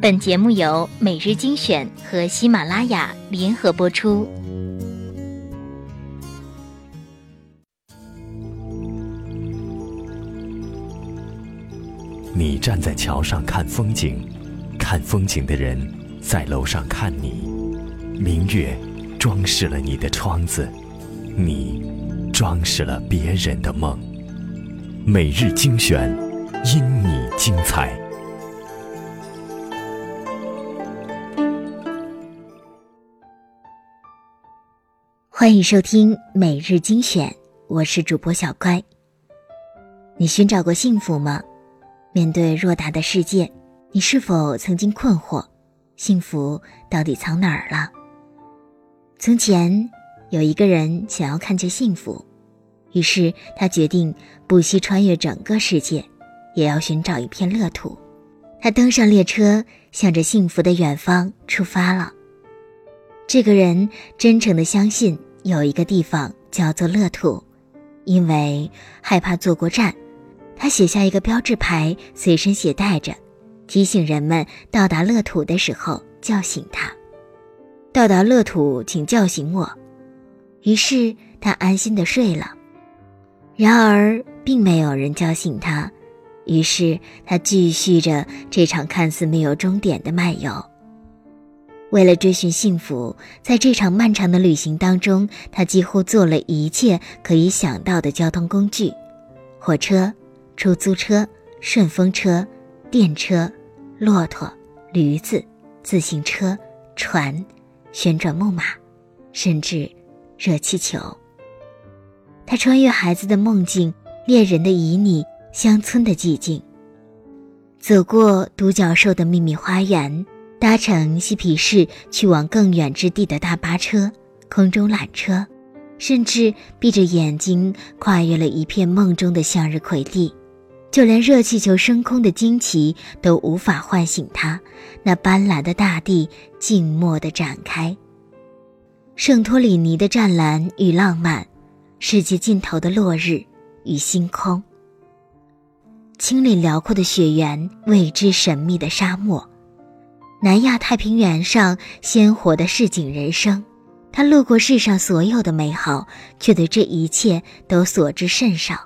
本节目由每日精选和喜马拉雅联合播出。你站在桥上看风景，看风景的人在楼上看你。明月装饰了你的窗子，你装饰了别人的梦。每日精选，因你精彩。欢迎收听每日精选，我是主播小乖。你寻找过幸福吗？面对偌大的世界，你是否曾经困惑：幸福到底藏哪儿了？从前有一个人想要看见幸福。于是他决定不惜穿越整个世界，也要寻找一片乐土。他登上列车，向着幸福的远方出发了。这个人真诚地相信有一个地方叫做乐土，因为害怕坐过站，他写下一个标志牌，随身携带着，提醒人们到达乐土的时候叫醒他。到达乐土，请叫醒我。于是他安心地睡了。然而，并没有人叫醒他，于是他继续着这场看似没有终点的漫游。为了追寻幸福，在这场漫长的旅行当中，他几乎做了一切可以想到的交通工具：火车、出租车、顺风车、电车、骆驼、驴子、自行车、船、旋转木马，甚至热气球。他穿越孩子的梦境、猎人的旖旎、乡村的寂静，走过独角兽的秘密花园，搭乘嬉皮士去往更远之地的大巴车、空中缆车，甚至闭着眼睛跨越了一片梦中的向日葵地，就连热气球升空的惊奇都无法唤醒他。那斑斓的大地静默地展开，圣托里尼的湛蓝与浪漫。世界尽头的落日与星空，清理辽阔的雪原，未知神秘的沙漠，南亚太平原上鲜活的市井人生。他路过世上所有的美好，却对这一切都所知甚少，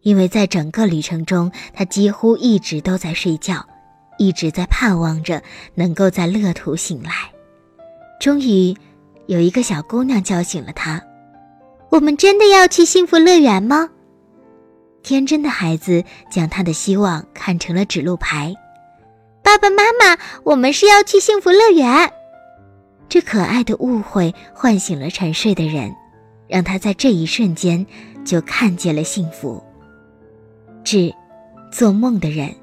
因为在整个旅程中，他几乎一直都在睡觉，一直在盼望着能够在乐土醒来。终于，有一个小姑娘叫醒了他。我们真的要去幸福乐园吗？天真的孩子将他的希望看成了指路牌。爸爸妈妈，我们是要去幸福乐园。这可爱的误会唤醒了沉睡的人，让他在这一瞬间就看见了幸福。致做梦的人，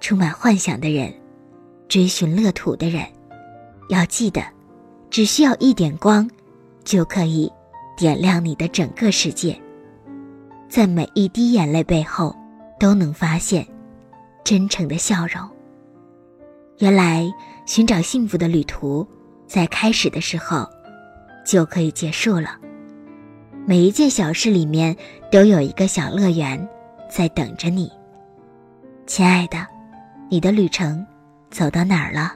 充满幻想的人，追寻乐土的人，要记得，只需要一点光，就可以。点亮你的整个世界，在每一滴眼泪背后，都能发现真诚的笑容。原来，寻找幸福的旅途，在开始的时候就可以结束了。每一件小事里面，都有一个小乐园在等着你。亲爱的，你的旅程走到哪儿了？